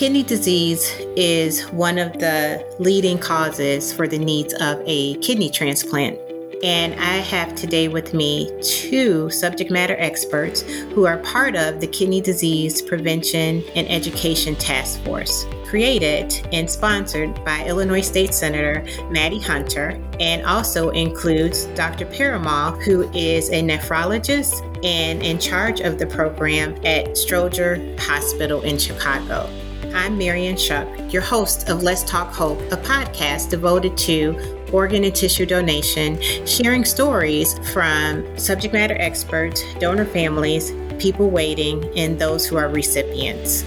Kidney disease is one of the leading causes for the needs of a kidney transplant. And I have today with me two subject matter experts who are part of the Kidney Disease Prevention and Education Task Force, created and sponsored by Illinois State Senator Mattie Hunter, and also includes Dr. Perumal, who is a nephrologist and in charge of the program at Stroger Hospital in Chicago. I'm Marian Shuck, your host of Let's Talk Hope, a podcast devoted to organ and tissue donation, sharing stories from subject matter experts, donor families, people waiting, and those who are recipients.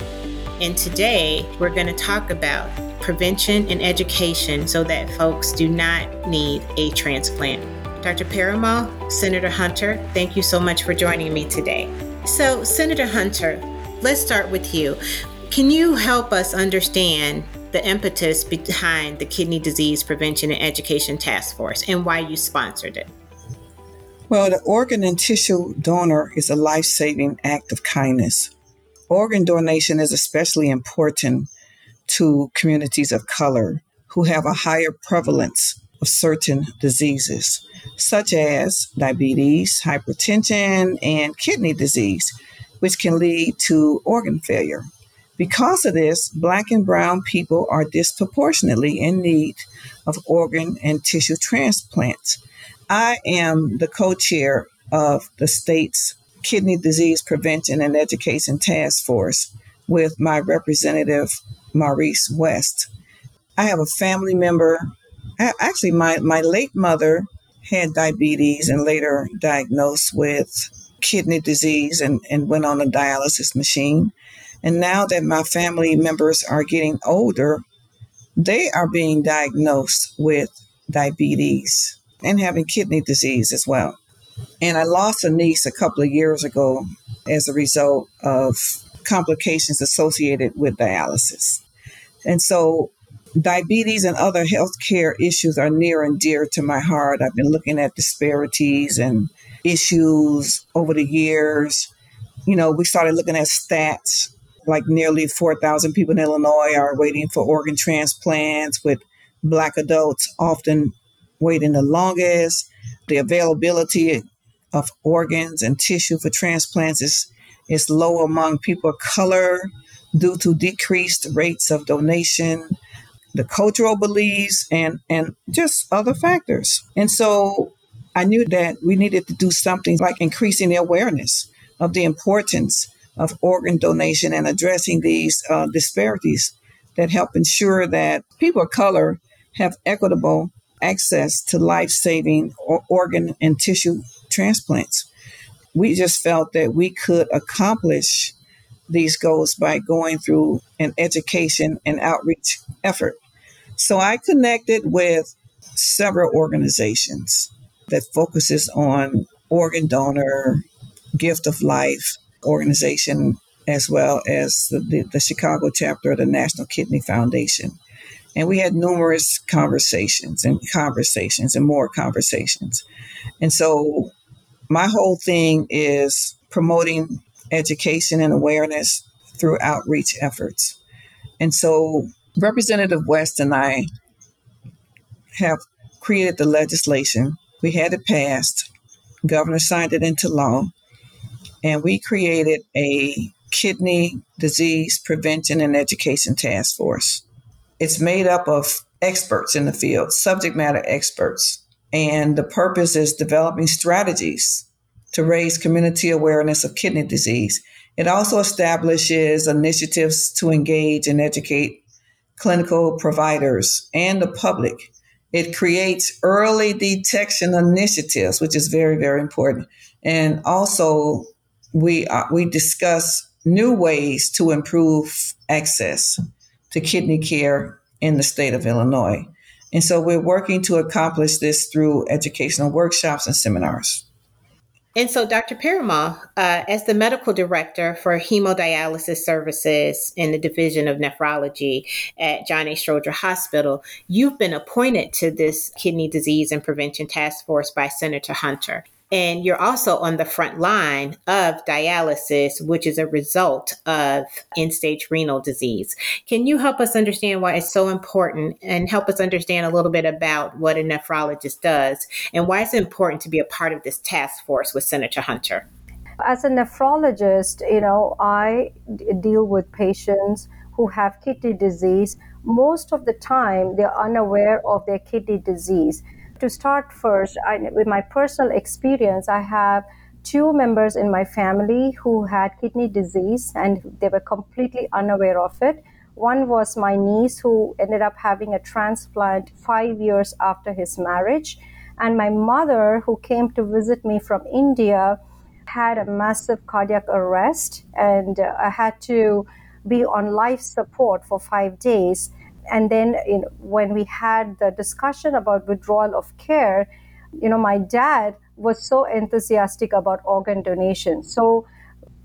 And today we're going to talk about prevention and education so that folks do not need a transplant. Dr. Perumal, Senator Hunter, thank you so much for joining me today. So, Senator Hunter, let's start with you. Can you help us understand the impetus behind the Kidney Disease Prevention and Education Task Force and why you sponsored it? Well, the organ and tissue donor is a life saving act of kindness. Organ donation is especially important to communities of color who have a higher prevalence of certain diseases, such as diabetes, hypertension, and kidney disease, which can lead to organ failure. Because of this, Black and Brown people are disproportionately in need of organ and tissue transplants. I am the co chair of the state's Kidney Disease Prevention and Education Task Force with my representative, Maurice West. I have a family member. Actually, my, my late mother had diabetes and later diagnosed with kidney disease and, and went on a dialysis machine. And now that my family members are getting older, they are being diagnosed with diabetes and having kidney disease as well. And I lost a niece a couple of years ago as a result of complications associated with dialysis. And so diabetes and other healthcare issues are near and dear to my heart. I've been looking at disparities and issues over the years. You know, we started looking at stats like nearly 4,000 people in Illinois are waiting for organ transplants, with Black adults often waiting the longest. The availability of organs and tissue for transplants is, is low among people of color due to decreased rates of donation, the cultural beliefs, and, and just other factors. And so I knew that we needed to do something like increasing the awareness of the importance of organ donation and addressing these uh, disparities that help ensure that people of color have equitable access to life saving organ and tissue transplants. We just felt that we could accomplish these goals by going through an education and outreach effort. So I connected with several organizations that focuses on organ donor, gift of life, organization as well as the, the, Chicago chapter of the National Kidney Foundation. And we had numerous conversations and conversations and more conversations. And so my whole thing is promoting education and awareness through outreach efforts. And so Representative West and I have created the legislation. We had it passed. Governor signed it into law and we created a kidney disease prevention and education task force. It's made up of experts in the field, subject matter experts, and the purpose is developing strategies to raise community awareness of kidney disease. It also establishes initiatives to engage and educate clinical providers and the public. It creates early detection initiatives, which is very, very important, and also we uh, we discuss new ways to improve access to kidney care in the state of Illinois. And so we're working to accomplish this through educational workshops and seminars. And so, Dr. Perumal, uh, as the medical director for hemodialysis services in the Division of Nephrology at John A. Stroger Hospital, you've been appointed to this kidney disease and prevention task force by Senator Hunter. And you're also on the front line of dialysis, which is a result of end stage renal disease. Can you help us understand why it's so important and help us understand a little bit about what a nephrologist does and why it's important to be a part of this task force with Senator Hunter? As a nephrologist, you know, I d- deal with patients who have kidney disease. Most of the time, they're unaware of their kidney disease. To start first, I, with my personal experience, I have two members in my family who had kidney disease and they were completely unaware of it. One was my niece who ended up having a transplant five years after his marriage. And my mother, who came to visit me from India, had a massive cardiac arrest and uh, I had to be on life support for five days. And then when we had the discussion about withdrawal of care, you know, my dad was so enthusiastic about organ donation. So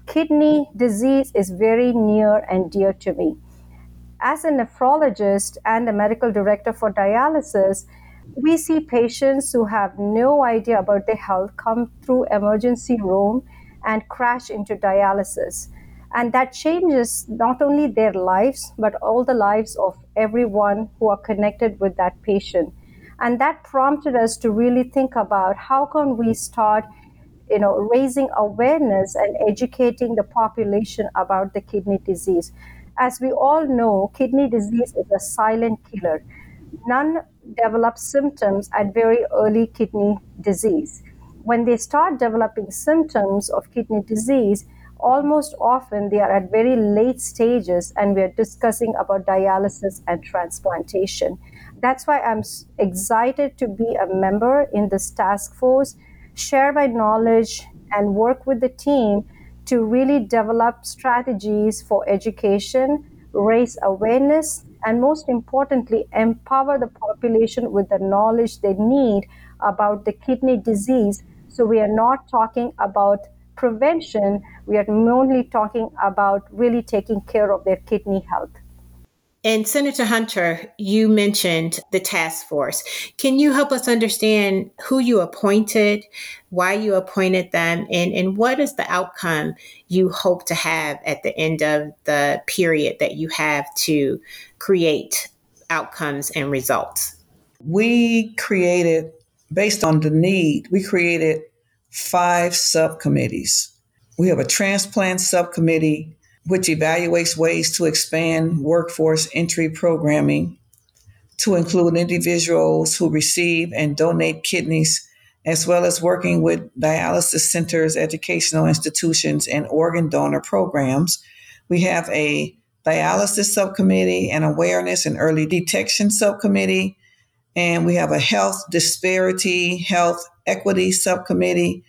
kidney disease is very near and dear to me. As a nephrologist and a medical director for dialysis, we see patients who have no idea about their health come through emergency room and crash into dialysis and that changes not only their lives but all the lives of everyone who are connected with that patient. And that prompted us to really think about how can we start you know raising awareness and educating the population about the kidney disease. As we all know kidney disease is a silent killer. None develop symptoms at very early kidney disease. When they start developing symptoms of kidney disease almost often they are at very late stages and we are discussing about dialysis and transplantation. That's why i'm excited to be a member in this task force share my knowledge and work with the team to really develop strategies for education raise awareness and most importantly empower the population with the knowledge they need about the kidney disease. So we are not talking about prevention, we are only talking about really taking care of their kidney health. And Senator Hunter, you mentioned the task force. Can you help us understand who you appointed, why you appointed them, and, and what is the outcome you hope to have at the end of the period that you have to create outcomes and results? We created, based on the need, we created five subcommittees. We have a transplant subcommittee, which evaluates ways to expand workforce entry programming to include individuals who receive and donate kidneys, as well as working with dialysis centers, educational institutions, and organ donor programs. We have a dialysis subcommittee, an awareness and early detection subcommittee, and we have a health disparity, health equity subcommittee,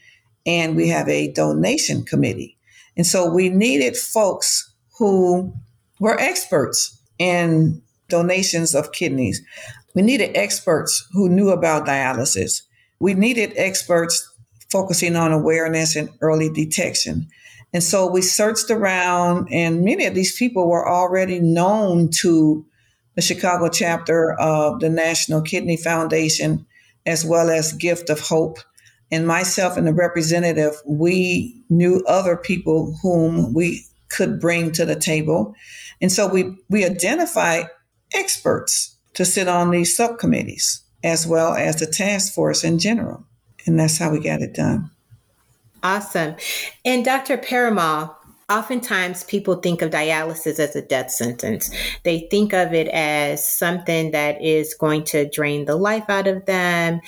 and we have a donation committee. And so we needed folks who were experts in donations of kidneys. We needed experts who knew about dialysis. We needed experts focusing on awareness and early detection. And so we searched around, and many of these people were already known to the Chicago chapter of the National Kidney Foundation, as well as Gift of Hope and myself and the representative, we knew other people whom we could bring to the table. And so we, we identified experts to sit on these subcommittees as well as the task force in general. And that's how we got it done. Awesome. And Dr. Perumal, oftentimes people think of dialysis as a death sentence. They think of it as something that is going to drain the life out of them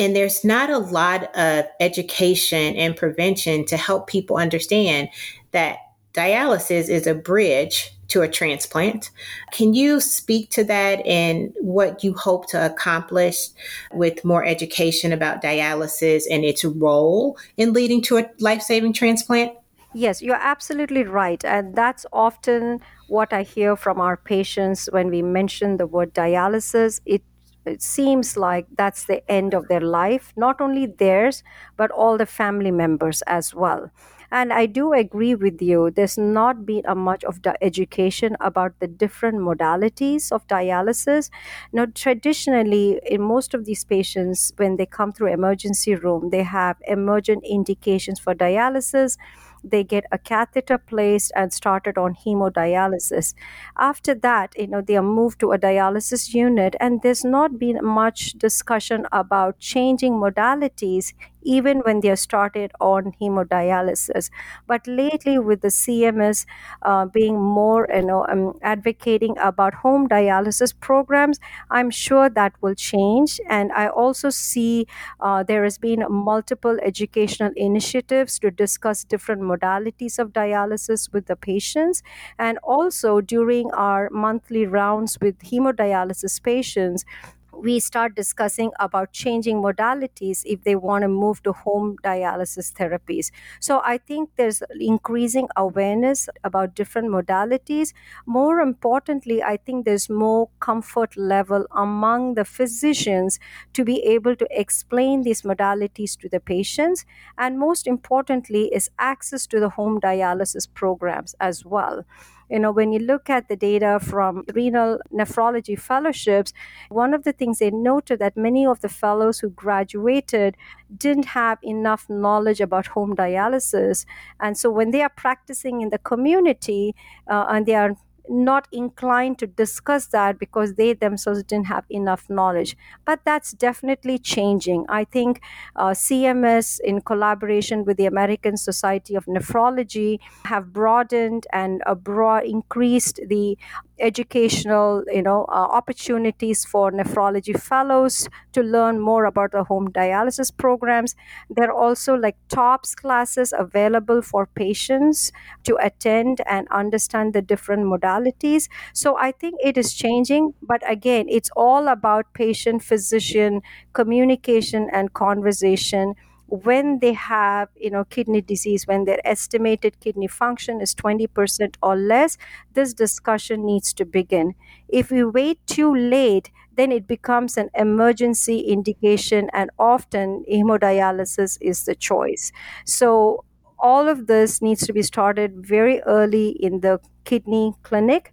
and there's not a lot of education and prevention to help people understand that dialysis is a bridge to a transplant. Can you speak to that and what you hope to accomplish with more education about dialysis and its role in leading to a life saving transplant? Yes, you're absolutely right. And that's often what I hear from our patients when we mention the word dialysis. It it seems like that's the end of their life, not only theirs, but all the family members as well. And I do agree with you. There's not been a much of the education about the different modalities of dialysis. Now, traditionally, in most of these patients, when they come through emergency room, they have emergent indications for dialysis they get a catheter placed and started on hemodialysis after that you know they are moved to a dialysis unit and there's not been much discussion about changing modalities even when they are started on hemodialysis. But lately, with the CMS uh, being more, you know, um, advocating about home dialysis programs, I'm sure that will change. And I also see uh, there has been multiple educational initiatives to discuss different modalities of dialysis with the patients. And also during our monthly rounds with hemodialysis patients, we start discussing about changing modalities if they want to move to home dialysis therapies. So i think there's increasing awareness about different modalities. More importantly i think there's more comfort level among the physicians to be able to explain these modalities to the patients and most importantly is access to the home dialysis programs as well you know when you look at the data from renal nephrology fellowships one of the things they noted that many of the fellows who graduated didn't have enough knowledge about home dialysis. And so when they are practicing in the community uh, and they are not inclined to discuss that because they themselves didn't have enough knowledge. But that's definitely changing. I think uh, CMS, in collaboration with the American Society of Nephrology, have broadened and uh, broad, increased the educational you know uh, opportunities for nephrology fellows to learn more about the home dialysis programs. There are also like tops classes available for patients to attend and understand the different modalities. So i think it is changing but again it's all about patient physician communication and conversation when they have you know kidney disease when their estimated kidney function is 20% or less this discussion needs to begin. If we wait too late then it becomes an emergency indication and often hemodialysis is the choice. So all of this needs to be started very early in the kidney clinic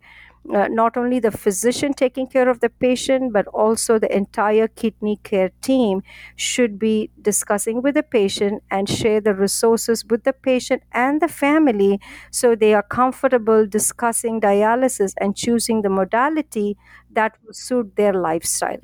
uh, not only the physician taking care of the patient, but also the entire kidney care team should be discussing with the patient and share the resources with the patient and the family so they are comfortable discussing dialysis and choosing the modality that will suit their lifestyle.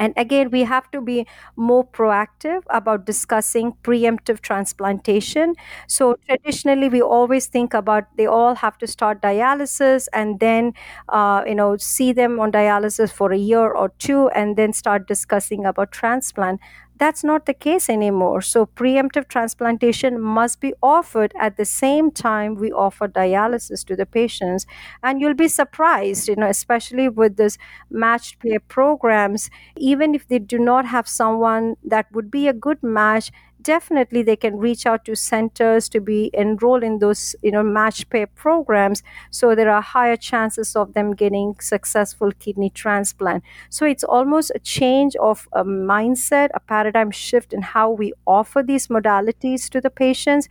And again, we have to be more proactive about discussing preemptive transplantation. So, traditionally, we always think about they all have to start dialysis and then, uh, you know, see them on dialysis for a year or two and then start discussing about transplant. That's not the case anymore. So, preemptive transplantation must be offered at the same time we offer dialysis to the patients. And you'll be surprised, you know, especially with this matched pair programs, even if they do not have someone that would be a good match, definitely they can reach out to centers to be enrolled in those you know match pair programs. So there are higher chances of them getting successful kidney transplant. So it's almost a change of a mindset a paradigm shift in how we offer these modalities to the patients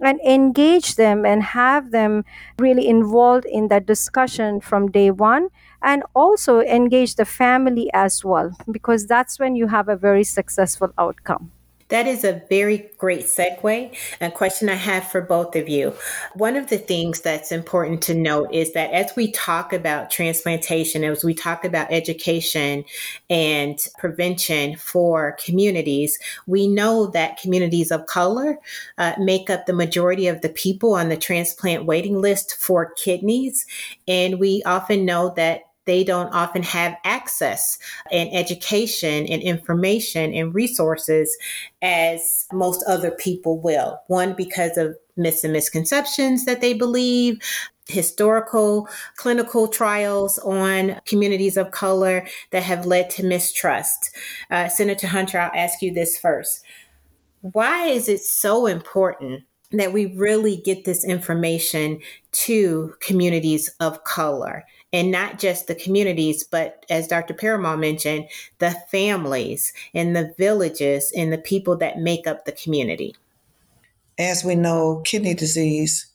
and engage them and have them really involved in that discussion from day one and also engage the family as well because that's when you have a very successful outcome that is a very great segue. A question I have for both of you. One of the things that's important to note is that as we talk about transplantation, as we talk about education and prevention for communities, we know that communities of color uh, make up the majority of the people on the transplant waiting list for kidneys. And we often know that they don't often have access and education and information and resources as most other people will. One, because of myths and misconceptions that they believe, historical clinical trials on communities of color that have led to mistrust. Uh, Senator Hunter, I'll ask you this first. Why is it so important that we really get this information to communities of color? And not just the communities, but as Dr. Perumal mentioned, the families and the villages and the people that make up the community. As we know, kidney disease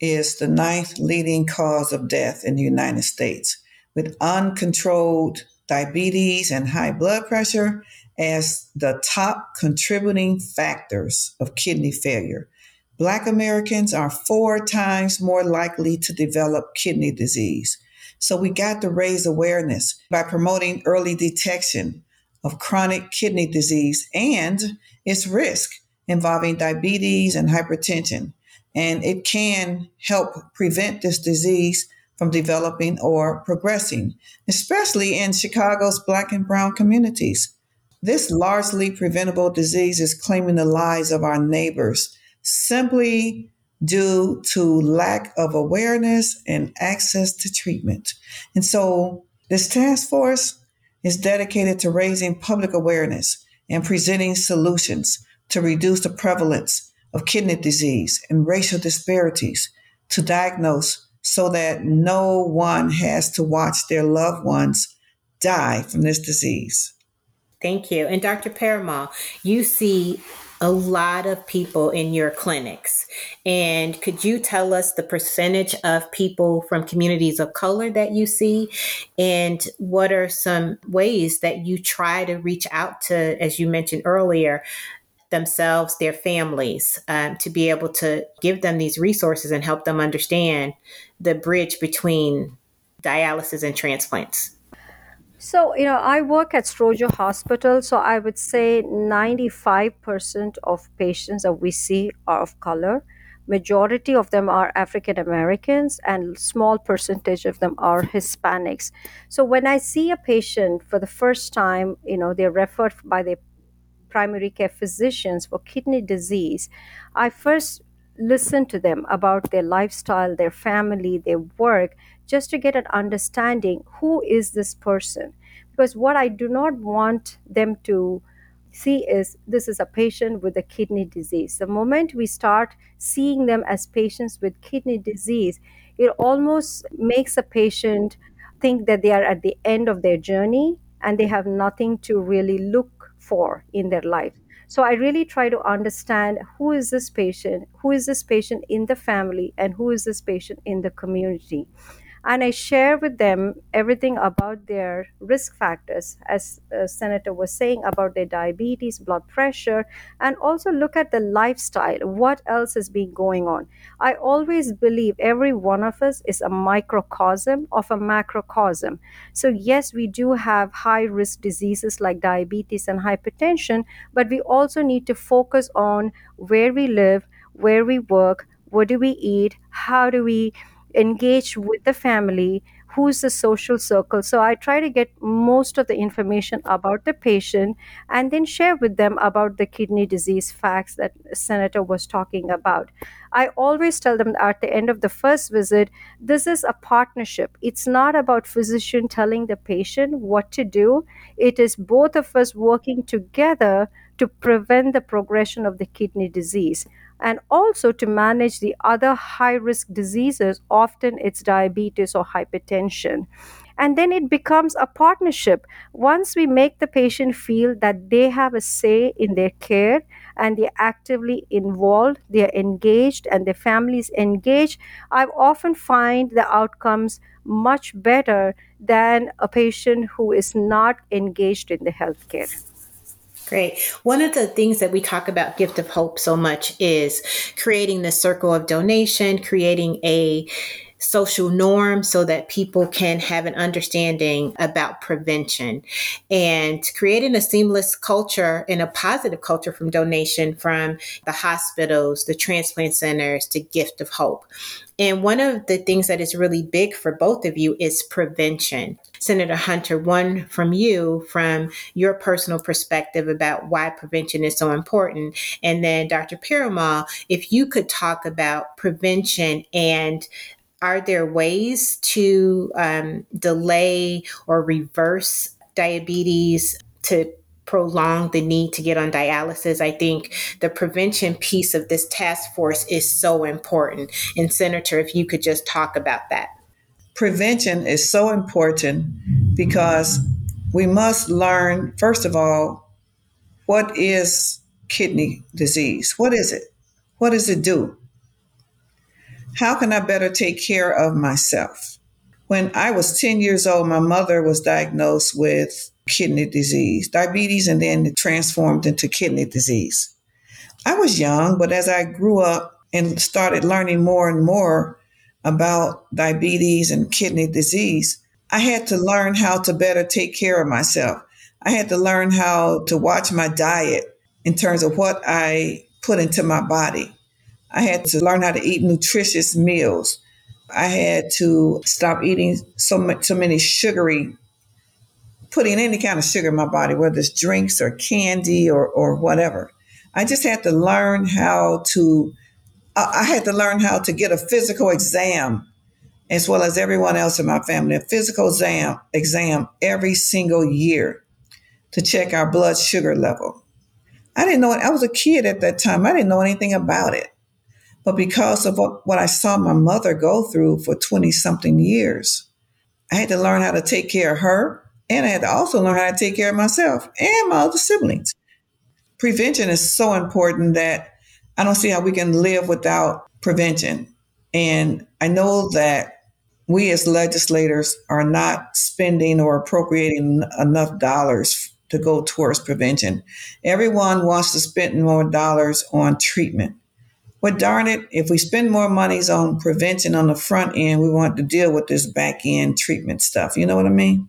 is the ninth leading cause of death in the United States, with uncontrolled diabetes and high blood pressure as the top contributing factors of kidney failure. Black Americans are four times more likely to develop kidney disease. So we got to raise awareness by promoting early detection of chronic kidney disease and its risk involving diabetes and hypertension. And it can help prevent this disease from developing or progressing, especially in Chicago's Black and Brown communities. This largely preventable disease is claiming the lives of our neighbors simply due to lack of awareness and access to treatment. And so this task force is dedicated to raising public awareness and presenting solutions to reduce the prevalence of kidney disease and racial disparities, to diagnose so that no one has to watch their loved ones die from this disease. Thank you. And Dr. Perumal, you see a lot of people in your clinics. And could you tell us the percentage of people from communities of color that you see? And what are some ways that you try to reach out to, as you mentioned earlier, themselves, their families, um, to be able to give them these resources and help them understand the bridge between dialysis and transplants? So, you know, I work at Stroger Hospital, so I would say 95% of patients that we see are of color. Majority of them are African Americans and small percentage of them are Hispanics. So when I see a patient for the first time, you know, they're referred by their primary care physicians for kidney disease, I first listen to them about their lifestyle, their family, their work, just to get an understanding who is this person. Because what I do not want them to see is this is a patient with a kidney disease. The moment we start seeing them as patients with kidney disease, it almost makes a patient think that they are at the end of their journey and they have nothing to really look for in their life. So I really try to understand who is this patient, who is this patient in the family, and who is this patient in the community and I share with them everything about their risk factors, as uh, Senator was saying about their diabetes, blood pressure, and also look at the lifestyle. What else is being going on? I always believe every one of us is a microcosm of a macrocosm. So yes, we do have high risk diseases like diabetes and hypertension, but we also need to focus on where we live, where we work, what do we eat, how do we engage with the family who's the social circle. So i try to get most of the information about the patient and then share with them about the kidney disease facts that senator was talking about. I always tell them at the end of the first visit this is a partnership. It's not about physician telling the patient what to do. It is both of us working together to prevent the progression of the kidney disease and also to manage the other high risk diseases, often it's diabetes or hypertension. And then it becomes a partnership. Once we make the patient feel that they have a say in their care and they're actively involved, they're engaged, and their families engaged, I often find the outcomes much better than a patient who is not engaged in the healthcare. Great. One of the things that we talk about Gift of Hope so much is creating the circle of donation, creating a social norm so that people can have an understanding about prevention and creating a seamless culture and a positive culture from donation from the hospitals, the transplant centers to Gift of Hope. And one of the things that is really big for both of you is prevention. Senator Hunter, one from you, from your personal perspective about why prevention is so important. And then Dr. Perumal, if you could talk about prevention and are there ways to um, delay or reverse diabetes to prolong the need to get on dialysis. I think the prevention piece of this task force is so important. And, Senator, if you could just talk about that prevention is so important because we must learn, first of all, what is kidney disease? What is it? What does it do? How can I better take care of myself? When I was 10 years old, my mother was diagnosed with kidney disease, diabetes, and then it transformed into kidney disease. I was young, but as I grew up and started learning more and more about diabetes and kidney disease, I had to learn how to better take care of myself. I had to learn how to watch my diet in terms of what I put into my body. I had to learn how to eat nutritious meals. I had to stop eating so much, so many sugary, putting any kind of sugar in my body, whether it's drinks or candy or, or whatever. I just had to learn how to, I had to learn how to get a physical exam as well as everyone else in my family, a physical exam, exam every single year to check our blood sugar level. I didn't know. I was a kid at that time. I didn't know anything about it. But because of what, what I saw my mother go through for 20 something years, I had to learn how to take care of her. And I had to also learn how to take care of myself and my other siblings. Prevention is so important that I don't see how we can live without prevention. And I know that we as legislators are not spending or appropriating enough dollars to go towards prevention. Everyone wants to spend more dollars on treatment. But darn it, if we spend more monies on prevention on the front end, we want to deal with this back end treatment stuff. You know what I mean?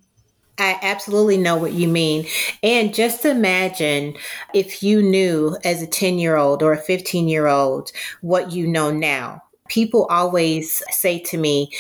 I absolutely know what you mean. And just imagine if you knew as a 10 year old or a 15 year old what you know now. People always say to me,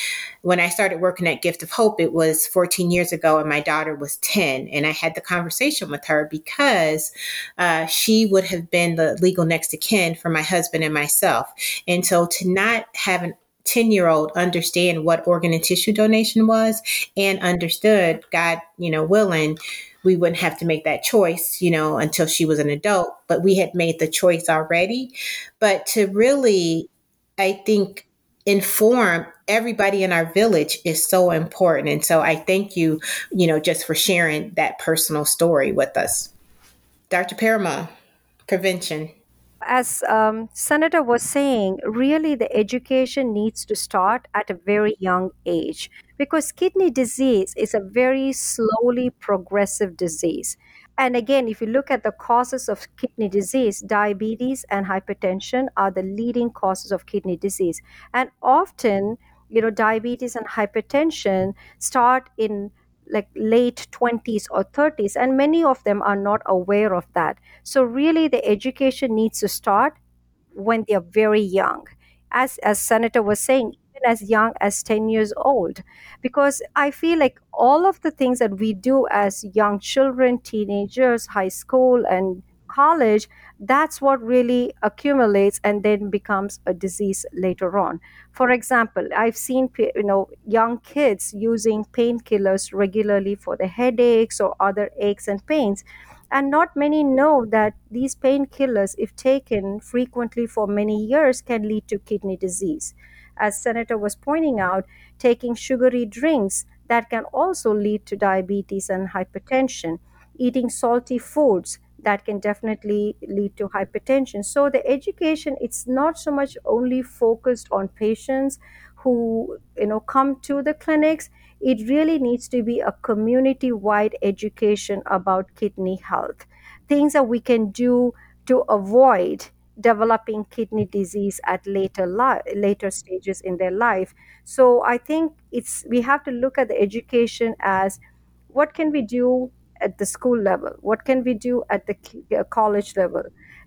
when I started working at Gift of Hope, it was 14 years ago, and my daughter was 10. And I had the conversation with her because uh, she would have been the legal next to kin for my husband and myself. And so to not have an 10 year old understand what organ and tissue donation was and understood, God, you know, willing, we wouldn't have to make that choice, you know, until she was an adult, but we had made the choice already. But to really, I think, inform everybody in our village is so important. And so I thank you, you know, just for sharing that personal story with us. Dr. Perumal, prevention. As um, Senator was saying, really the education needs to start at a very young age because kidney disease is a very slowly progressive disease. And again, if you look at the causes of kidney disease, diabetes and hypertension are the leading causes of kidney disease. And often, you know, diabetes and hypertension start in like late 20s or 30s, and many of them are not aware of that. So, really, the education needs to start when they're very young. As, as Senator was saying, as young as 10 years old. Because i feel like all of the things that we do as young children teenagers high school and college that's what really accumulates and then becomes a disease later on. For example i've seen you know young kids using painkillers regularly for the headaches or other aches and pains. And not many know that these painkillers if taken frequently for many years can lead to kidney disease as Senator was pointing out, taking sugary drinks that can also lead to diabetes and hypertension, eating salty foods that can definitely lead to hypertension. So the education it's not so much only focused on patients who you know come to the clinics it really needs to be a community wide education about kidney health things that we can do to avoid developing kidney disease at later li- later stages in their life. So i think it's we have to look at the education as what can we do at the school level? What can we do at the uh, college level?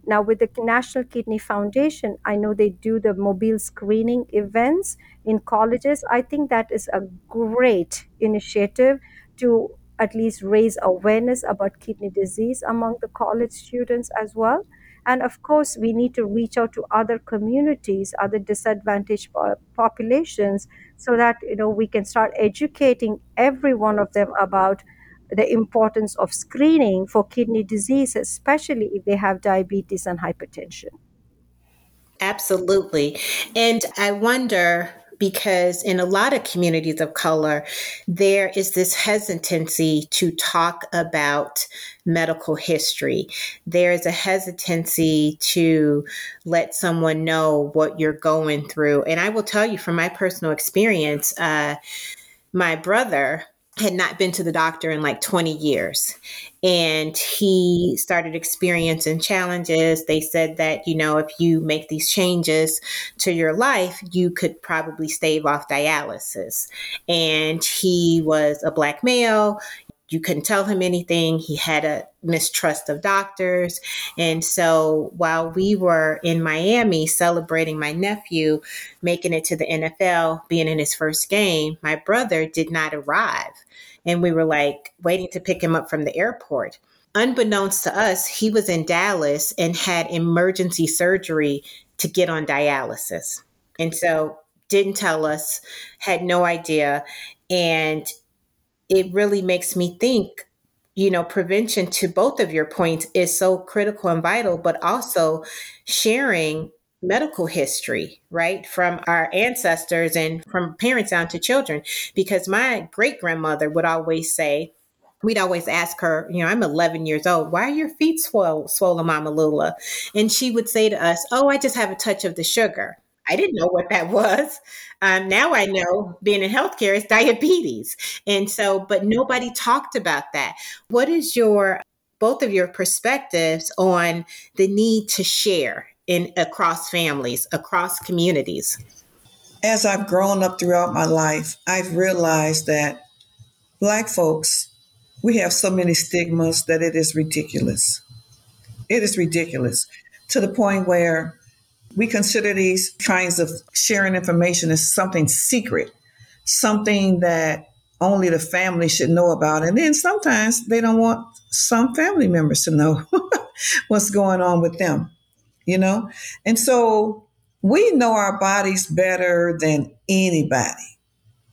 Now with the national kidney foundation i know they do the mobile screening events in colleges. I think that is a great initiative to at least raise awareness about kidney disease among the college students as well and of course, we need to reach out to other communities, other disadvantaged populations, so that you know we can start educating every one of them about the importance of screening for kidney disease, especially if they have diabetes and hypertension. Absolutely. And I wonder because in a lot of communities of color, there is this hesitancy to talk about medical history. There is a hesitancy to let someone know what you're going through. And I will tell you from my personal experience, uh, my brother had not been to the doctor in like 20 years and he started experiencing challenges they said that you know if you make these changes to your life you could probably stave off dialysis and he was a black male you couldn't tell him anything. He had a mistrust of doctors. And so while we were in Miami celebrating my nephew making it to the NFL, being in his first game, my brother did not arrive. And we were like waiting to pick him up from the airport. Unbeknownst to us, he was in Dallas and had emergency surgery to get on dialysis. And so didn't tell us, had no idea. And it really makes me think you know prevention to both of your points is so critical and vital but also sharing medical history right from our ancestors and from parents down to children because my great grandmother would always say we'd always ask her, you know, I'm 11 years old. Why are your feet swollen, swollen, Mama Lula? And she would say to us, Oh, I just have a touch of the sugar. I didn't know what that was. Um, now I know being in healthcare is diabetes. And so, but nobody talked about that. What is your, both of your perspectives on the need to share in across families, across communities? As I've grown up throughout my life, I've realized that Black folks, we have so many stigmas that it is ridiculous. It is ridiculous to the point where we consider these kinds of sharing information as something secret, something that only the family should know about. And then sometimes they don't want some family members to know what's going on with them, you know? And so we know our bodies better than anybody.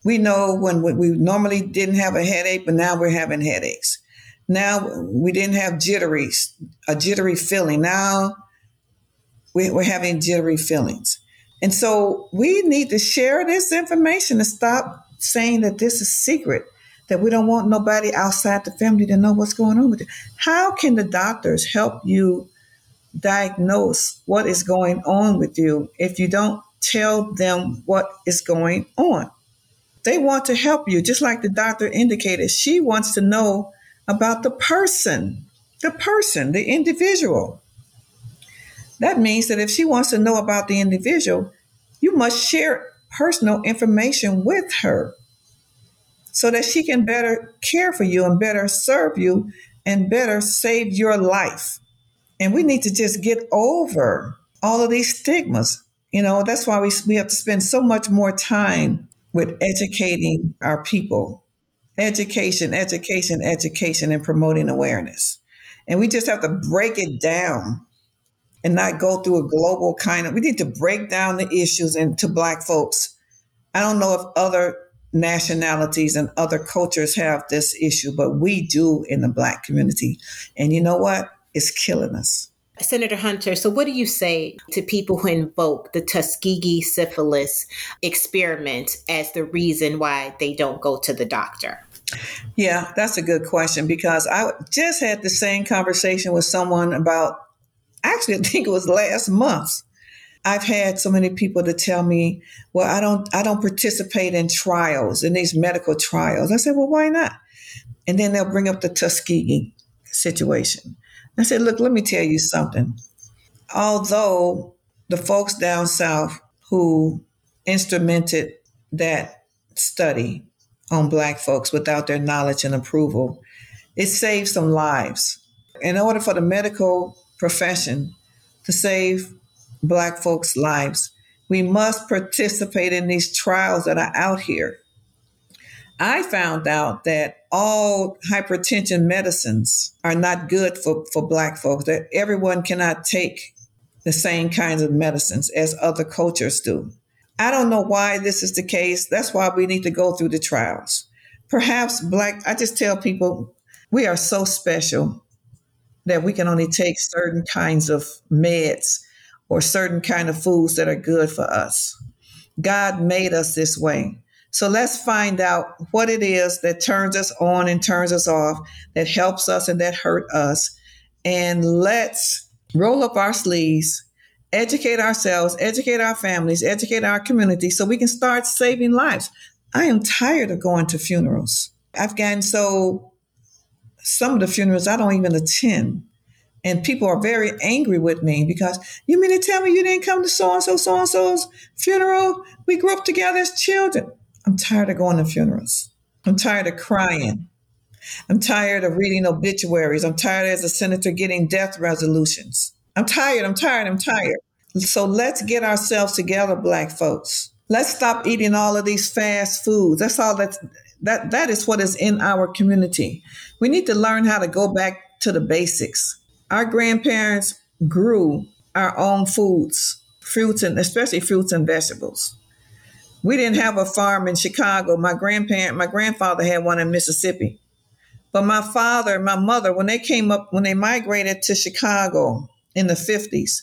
We know when we normally didn't have a headache, but now we're having headaches. Now we didn't have jitteries, a jittery feeling. Now we're having jittery feelings. And so we need to share this information and stop saying that this is secret, that we don't want nobody outside the family to know what's going on with it. How can the doctors help you diagnose what is going on with you if you don't tell them what is going on? They want to help you, just like the doctor indicated. She wants to know about the person, the person, the individual. That means that if she wants to know about the individual, you must share personal information with her so that she can better care for you and better serve you and better save your life. And we need to just get over all of these stigmas. You know, that's why we, we have to spend so much more time with educating our people. Education, education, education, and promoting awareness. And we just have to break it down and not go through a global kind of we need to break down the issues into black folks i don't know if other nationalities and other cultures have this issue but we do in the black community and you know what it's killing us Senator Hunter, so what do you say to people who invoke the Tuskegee syphilis experiment as the reason why they don't go to the doctor? Yeah, that's a good question because I just had the same conversation with someone about actually, I think it was last month. I've had so many people to tell me, "Well, I don't, I don't participate in trials in these medical trials." I said, "Well, why not?" And then they'll bring up the Tuskegee situation. I said, "Look, let me tell you something. Although the folks down south who instrumented that study on Black folks without their knowledge and approval, it saved some lives. In order for the medical profession to save Black folks' lives. We must participate in these trials that are out here. I found out that all hypertension medicines are not good for, for Black folks, that everyone cannot take the same kinds of medicines as other cultures do. I don't know why this is the case. That's why we need to go through the trials. Perhaps Black, I just tell people we are so special that we can only take certain kinds of meds or certain kind of foods that are good for us. God made us this way. So let's find out what it is that turns us on and turns us off, that helps us and that hurt us. And let's roll up our sleeves, educate ourselves, educate our families, educate our community so we can start saving lives. I am tired of going to funerals. I've gotten so, some of the funerals I don't even attend. And people are very angry with me because you mean to tell me you didn't come to so and so, so and so's funeral? We grew up together as children. I'm tired of going to funerals. I'm tired of crying. I'm tired of reading obituaries. I'm tired as a senator getting death resolutions. I'm tired. I'm tired. I'm tired. So let's get ourselves together, black folks. Let's stop eating all of these fast foods. That's all that's that that is what is in our community. We need to learn how to go back to the basics. Our grandparents grew our own foods, fruits and especially fruits and vegetables. We didn't have a farm in Chicago. My grandparent, my grandfather had one in Mississippi. But my father and my mother, when they came up, when they migrated to Chicago in the 50s,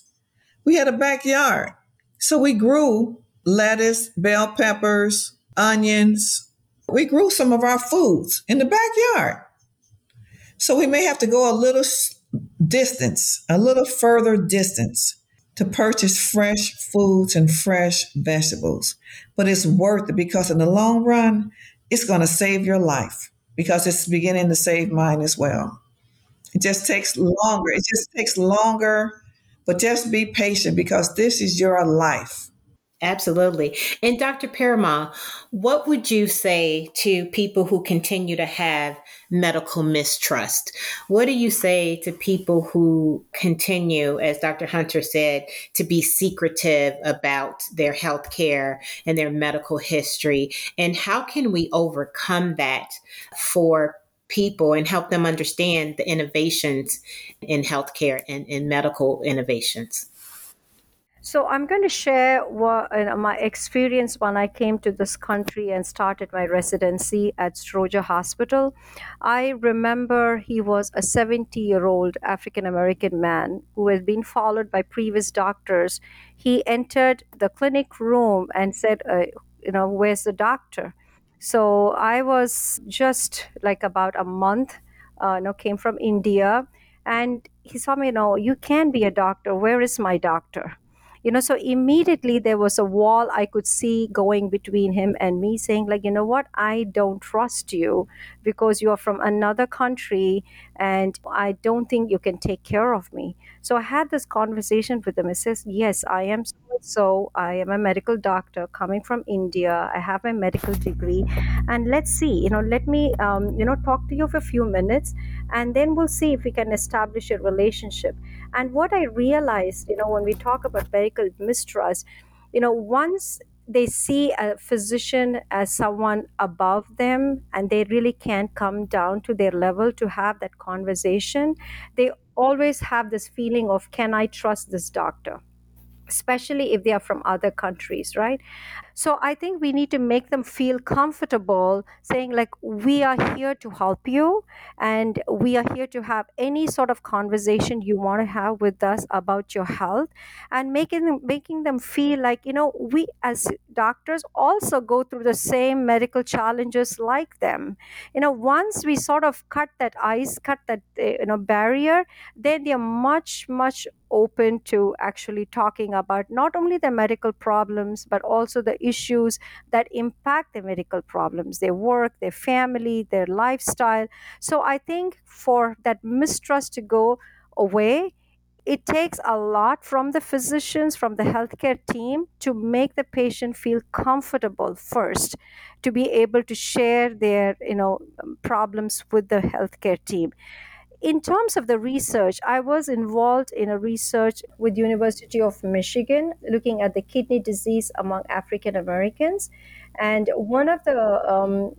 we had a backyard. So we grew lettuce, bell peppers, onions. We grew some of our foods in the backyard. So we may have to go a little distance, a little further distance to purchase fresh foods and fresh vegetables. But it's worth it because in the long run, it's going to save your life because it's beginning to save mine as well. It just takes longer. It just takes longer, but just be patient because this is your life. Absolutely. And Dr. Perumal, what would you say to people who continue to have medical mistrust? What do you say to people who continue, as Dr. Hunter said, to be secretive about their health care and their medical history? And how can we overcome that for people and help them understand the innovations in healthcare and in medical innovations? So I'm going to share what, uh, my experience when I came to this country and started my residency at Stroger Hospital. I remember he was a 70 year old African American man who had been followed by previous doctors. He entered the clinic room and said, uh, "You know, where's the doctor?" So I was just like about a month. Uh, you know, came from India, and he saw me. You know, you can be a doctor. Where is my doctor? You know so immediately there was a wall i could see going between him and me saying like you know what? I don't trust you because you are from another country and i don't think you can take care of me. So i had this conversation with him. He says yes i am so i am a medical doctor coming from india. I have my medical degree. And let's see you know let me um, you know talk to you for a few minutes and then we'll see if we can establish a relationship. And what I realized, you know, when we talk about medical mistrust, you know, once they see a physician as someone above them and they really can't come down to their level to have that conversation, they always have this feeling of, can I trust this doctor? Especially if they are from other countries, right? So I think we need to make them feel comfortable saying, like, we are here to help you and we are here to have any sort of conversation you want to have with us about your health and making them, making them feel like, you know, we as doctors also go through the same medical challenges like them. You know, once we sort of cut that ice, cut that, you know, barrier, then they're much, much open to actually talking about not only the medical problems but also the issues that impact the medical problems their work their family their lifestyle. So i think for that mistrust to go away it takes a lot from the physicians from the healthcare team to make the patient feel comfortable first to be able to share their you know problems with the healthcare team in terms of the research i was involved in a research with university of michigan looking at the kidney disease among african americans. And one of the um,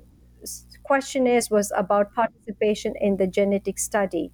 questionnaires was about participation in the genetic study.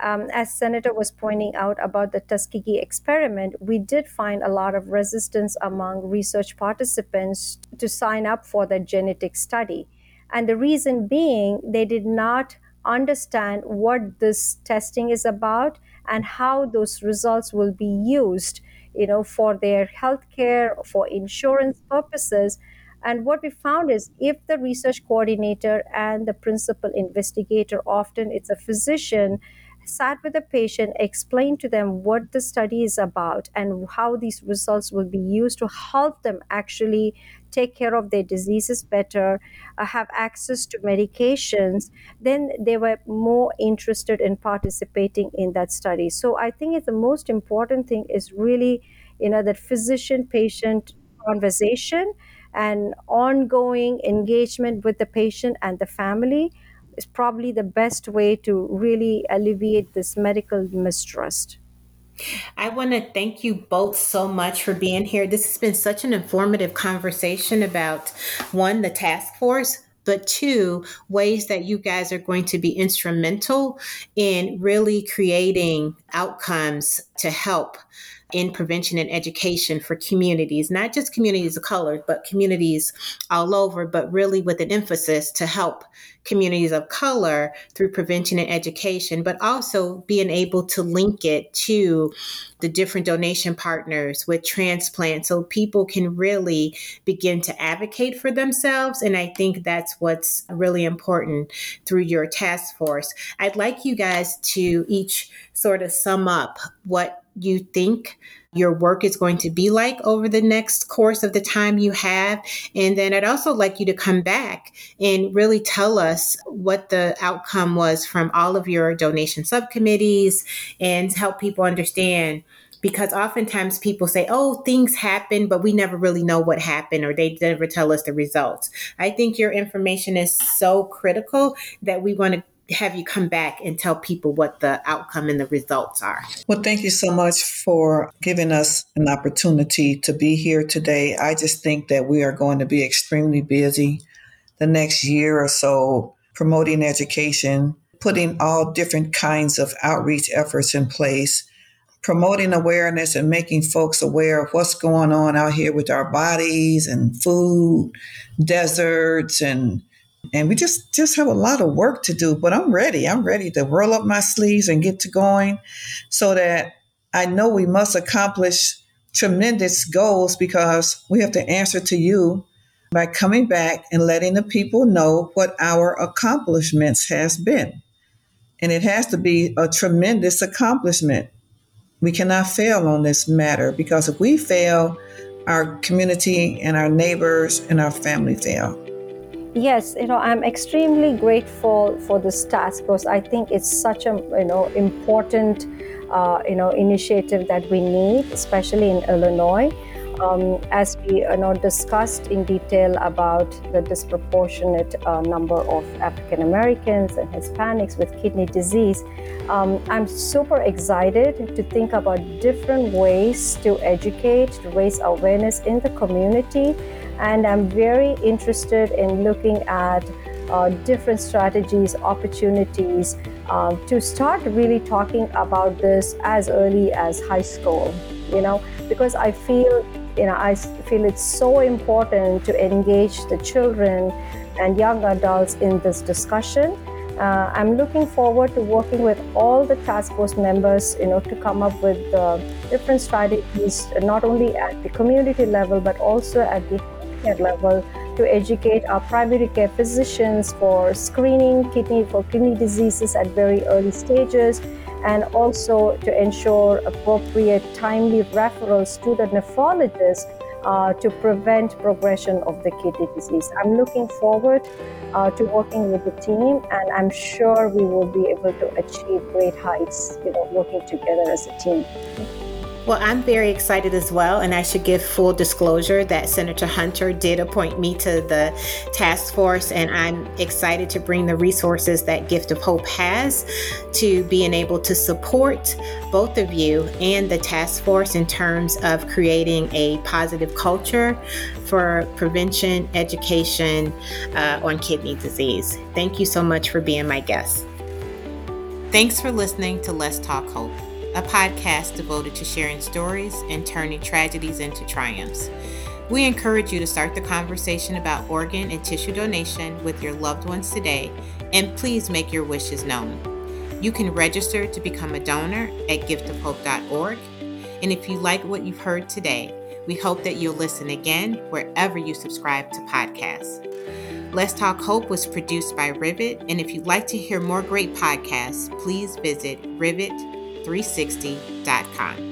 Um, as senator was pointing out about the tuskegee experiment we did find a lot of resistance among research participants to sign up for the genetic study. And the reason being they did not understand what this testing is about and how those results will be used you know, for their health care, for insurance purposes. And what we found is if the research coordinator and the principal investigator, often it's a physician, sat with the patient, explained to them what the study is about and how these results will be used to help them actually take care of their diseases better, uh, have access to medications, then they were more interested in participating in that study. So I think it's the most important thing is really, you know, that physician patient conversation and ongoing engagement with the patient and the family is probably the best way to really alleviate this medical mistrust. I want to thank you both so much for being here. This has been such an informative conversation about one, the task force, but two, ways that you guys are going to be instrumental in really creating outcomes to help in prevention and education for communities, not just communities of color, but communities all over, but really with an emphasis to help communities of color through prevention and education, but also being able to link it to the different donation partners with transplants so people can really begin to advocate for themselves. And I think that's what's really important through your task force. I'd like you guys to each sort of sum up what you think your work is going to be like over the next course of the time you have. And then I'd also like you to come back and really tell us what the outcome was from all of your donation subcommittees and help people understand because oftentimes people say, oh, things happen, but we never really know what happened or they never tell us the results. I think your information is so critical that we want to have you come back and tell people what the outcome and the results are. Well, thank you so much for giving us an opportunity to be here today. I just think that we are going to be extremely busy the next year or so promoting education, putting all different kinds of outreach efforts in place, promoting awareness and making folks aware of what's going on out here with our bodies and food, deserts and and we just just have a lot of work to do but i'm ready. I'm ready to roll up my sleeves and get to going so that i know we must accomplish tremendous goals because we have to answer to you by coming back and letting the people know what our accomplishments has been. And it has to be a tremendous accomplishment. We cannot fail on this matter because if we fail our community and our neighbors and our family fail Yes, you know, I'm extremely grateful for this task because I think it's such a you know important uh, you know initiative that we need, especially in Illinois. Um, as we you know discussed in detail about the disproportionate uh, number of African Americans and Hispanics with kidney disease, um, I'm super excited to think about different ways to educate, to raise awareness in the community and I'm very interested in looking at uh, different strategies, opportunities uh, to start really talking about this as early as high school, you know, because I feel, you know, I feel it's so important to engage the children and young adults in this discussion. Uh, I'm looking forward to working with all the task force members, you know, to come up with uh, different strategies, not only at the community level, but also at the care level to educate our primary care physicians for screening kidney for kidney diseases at very early stages and also to ensure appropriate timely referrals to the nephrologist uh, to prevent progression of the kidney disease. I'm looking forward uh, to working with the team, and I'm sure we will be able to achieve great heights, you know, working together as a team. Well, I'm very excited as well, and I should give full disclosure that Senator Hunter did appoint me to the task force, and I'm excited to bring the resources that Gift of Hope has to being able to support both of you and the task force in terms of creating a positive culture for prevention education uh, on kidney disease. Thank you so much for being my guest. Thanks for listening to Let's Talk Hope a podcast devoted to sharing stories and turning tragedies into triumphs. We encourage you to start the conversation about organ and tissue donation with your loved ones today, and please make your wishes known. You can register to become a donor at giftofhope.org. And if you like what you've heard today, we hope that you'll listen again wherever you subscribe to podcasts. Let's Talk Hope was produced by Rivet, and if you'd like to hear more great podcasts, please visit rivet360.com.